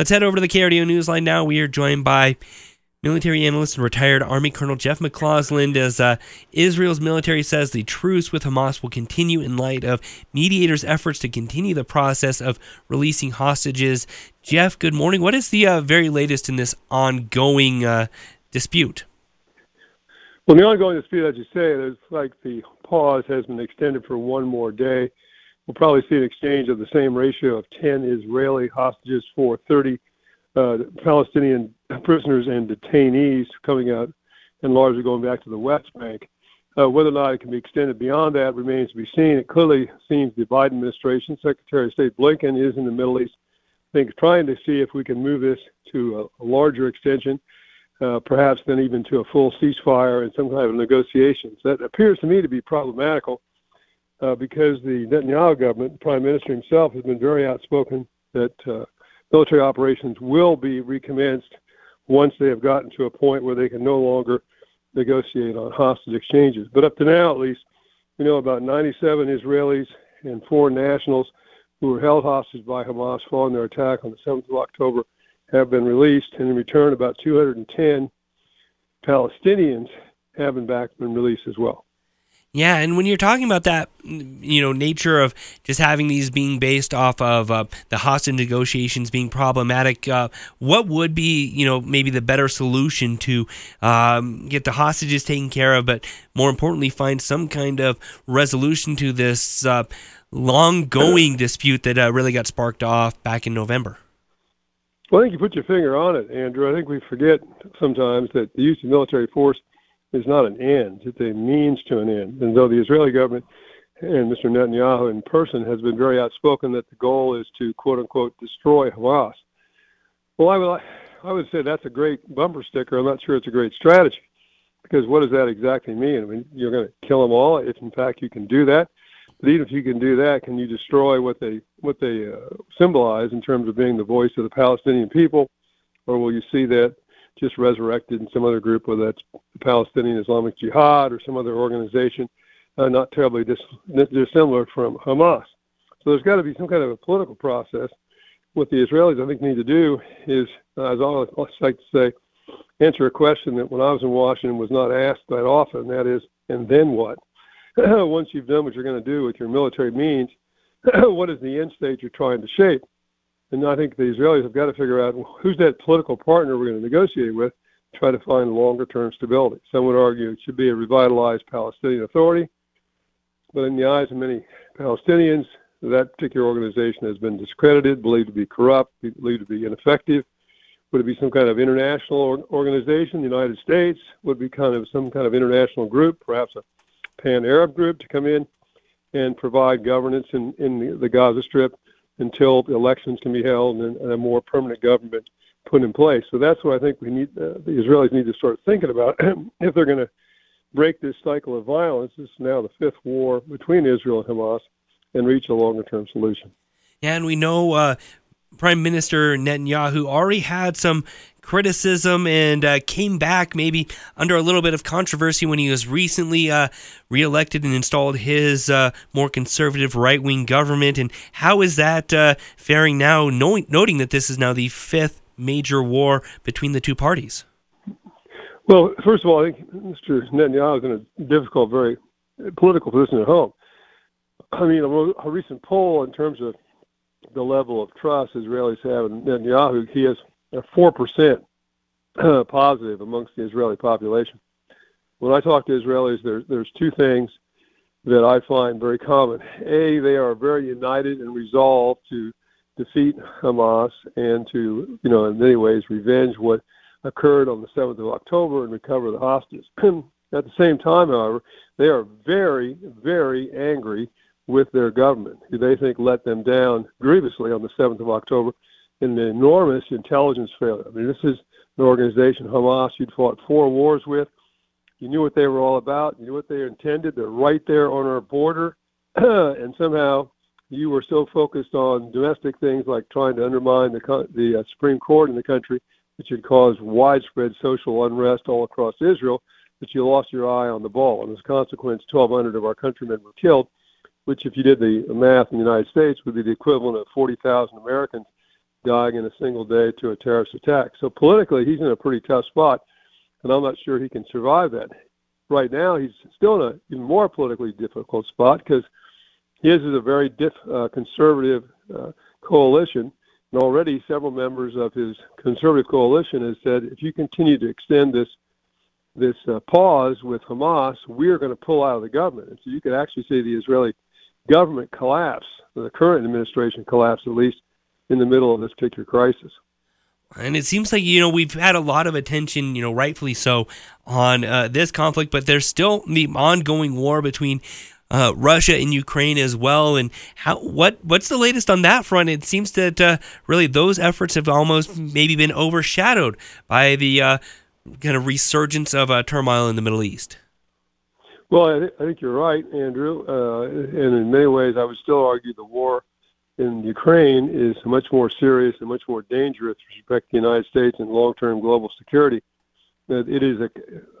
Let's head over to the KRDO Newsline now. We are joined by military analyst and retired Army Colonel Jeff McCausland as uh, Israel's military says the truce with Hamas will continue in light of mediators' efforts to continue the process of releasing hostages. Jeff, good morning. What is the uh, very latest in this ongoing uh, dispute? Well, the ongoing dispute, as you say, there's like the pause has been extended for one more day. We'll probably see an exchange of the same ratio of 10 Israeli hostages for 30 uh, Palestinian prisoners and detainees coming out and largely going back to the West Bank. Uh, whether or not it can be extended beyond that remains to be seen. It clearly seems the Biden administration, Secretary of State Blinken, is in the Middle East, I think, trying to see if we can move this to a, a larger extension, uh, perhaps then even to a full ceasefire and some kind of negotiations. That appears to me to be problematical uh, because the Netanyahu government, the Prime Minister himself, has been very outspoken that uh, military operations will be recommenced once they have gotten to a point where they can no longer negotiate on hostage exchanges. But up to now, at least, we know about 97 Israelis and foreign nationals who were held hostage by Hamas following their attack on the 7th of October have been released, and in return, about 210 Palestinians have in fact been released as well. Yeah, and when you're talking about that, you know, nature of just having these being based off of uh, the hostage negotiations being problematic, uh, what would be, you know, maybe the better solution to um, get the hostages taken care of, but more importantly, find some kind of resolution to this uh, long-going dispute that uh, really got sparked off back in November? Well, I think you put your finger on it, Andrew. I think we forget sometimes that the use of military force is not an end, it's a means to an end. And though the Israeli government and Mr. Netanyahu in person has been very outspoken that the goal is to quote unquote destroy Hamas. Well, I would, I would say that's a great bumper sticker. I'm not sure it's a great strategy because what does that exactly mean? I mean, you're going to kill them all if in fact you can do that. But even if you can do that, can you destroy what they what they uh, symbolize in terms of being the voice of the Palestinian people, or will you see that just resurrected in some other group, whether that's the Palestinian Islamic Jihad or some other organization, uh, not terribly dis- dissimilar from Hamas. So there's got to be some kind of a political process. What the Israelis, I think, need to do is, uh, as I like to say, answer a question that when I was in Washington was not asked that often. That is, and then what? Once you've done what you're going to do with your military means, what is the end state you're trying to shape? And I think the Israelis have got to figure out who's that political partner we're going to negotiate with, to try to find longer term stability. Some would argue it should be a revitalized Palestinian Authority, but in the eyes of many Palestinians, that particular organization has been discredited, believed to be corrupt, believed to be ineffective. Would it be some kind of international organization? The United States would be kind of some kind of international group, perhaps a pan-Arab group, to come in and provide governance in, in the Gaza Strip until elections can be held and, and a more permanent government put in place. So that's what I think we need. Uh, the Israelis need to start thinking about if they're going to break this cycle of violence. This is now the fifth war between Israel and Hamas, and reach a longer-term solution. Yeah, and we know uh, Prime Minister Netanyahu already had some criticism and uh, came back maybe under a little bit of controversy when he was recently uh, reelected and installed his uh, more conservative right wing government. And how is that uh, faring now, knowing, noting that this is now the fifth major war between the two parties? Well, first of all, I think Mr. Netanyahu is in a difficult, very political position at home. I mean, a, a recent poll in terms of the level of trust Israelis have in Netanyahu, he has four percent positive amongst the Israeli population. When I talk to Israelis, there's there's two things that I find very common. A, they are very united and resolved to defeat Hamas and to, you know, in many ways revenge what occurred on the 7th of October and recover the hostages. At the same time, however, they are very, very angry with their government, who they think let them down grievously on the 7th of October in the enormous intelligence failure. I mean, this is an organization, Hamas, you'd fought four wars with. You knew what they were all about. You knew what they intended. They're right there on our border. and somehow you were so focused on domestic things like trying to undermine the, the uh, Supreme Court in the country, which had caused widespread social unrest all across Israel, that you lost your eye on the ball. And as a consequence, 1,200 of our countrymen were killed, which, if you did the math in the United States, would be the equivalent of 40,000 Americans dying in a single day to a terrorist attack. So politically, he's in a pretty tough spot, and I'm not sure he can survive that. Right now, he's still in an even more politically difficult spot because his is a very diff, uh, conservative uh, coalition, and already several members of his conservative coalition has said, if you continue to extend this this uh, pause with Hamas, we're going to pull out of the government. And so you could actually see the Israeli government collapse, the current administration collapse, at least in the middle of this particular crisis. And it seems like, you know, we've had a lot of attention, you know, rightfully so, on uh, this conflict, but there's still the ongoing war between uh, Russia and Ukraine as well. And how what what's the latest on that front? It seems that uh, really those efforts have almost maybe been overshadowed by the uh, kind of resurgence of uh, turmoil in the Middle East. Well, I, th- I think you're right, Andrew. Uh, and in many ways, I would still argue the war in Ukraine is much more serious and much more dangerous with respect to the United States and long-term global security. That it is a,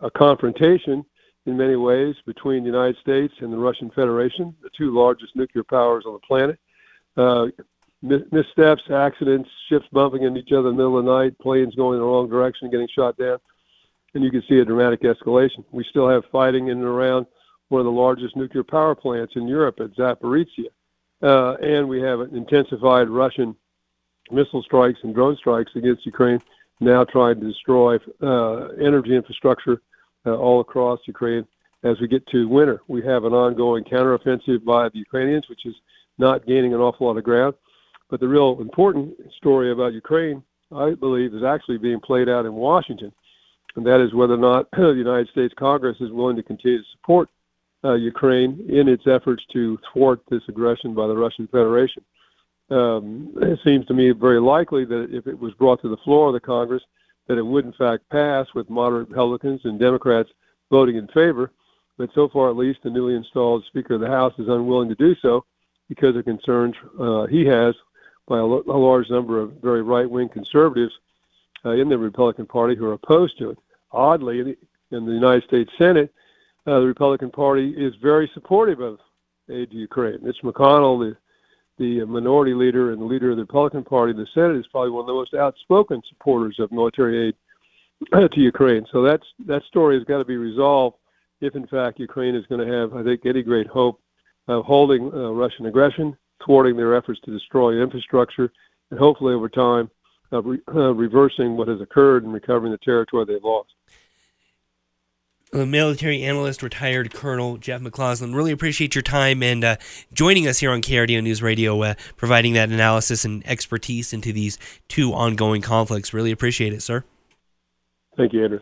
a confrontation in many ways between the United States and the Russian Federation, the two largest nuclear powers on the planet. Uh, missteps, accidents, ships bumping into each other in the middle of the night, planes going in the wrong direction, getting shot down, and you can see a dramatic escalation. We still have fighting in and around one of the largest nuclear power plants in Europe at Zaporizhia, uh, and we have intensified Russian missile strikes and drone strikes against Ukraine, now trying to destroy uh, energy infrastructure uh, all across Ukraine. As we get to winter, we have an ongoing counteroffensive by the Ukrainians, which is not gaining an awful lot of ground. But the real important story about Ukraine, I believe, is actually being played out in Washington, and that is whether or not the United States Congress is willing to continue to support uh, Ukraine in its efforts to thwart this aggression by the Russian Federation. Um, it seems to me very likely that if it was brought to the floor of the Congress, that it would in fact pass with moderate Republicans and Democrats voting in favor. But so far, at least, the newly installed Speaker of the House is unwilling to do so because of concerns uh, he has by a, a, large number of very right-wing conservatives uh, in the Republican Party who are opposed to it. Oddly, in the United States Senate, the Republican Party is very supportive of aid to Ukraine. Mitch McConnell, the the minority leader and the leader of the Republican Party in the Senate, is probably one of the most outspoken supporters of military aid to Ukraine. So that's that story has got to be resolved if, in fact, Ukraine is going to have, I think, any great hope of holding uh, Russian aggression, thwarting their efforts to destroy infrastructure, and hopefully over time uh, re- uh, reversing what has occurred and recovering the territory they've lost military analyst, retired Colonel Jeff McCausland. Really appreciate your time and uh, joining us here on KRDO News Radio, uh, providing that analysis and expertise into these two ongoing conflicts. Really appreciate it, sir. Thank you, Andrew.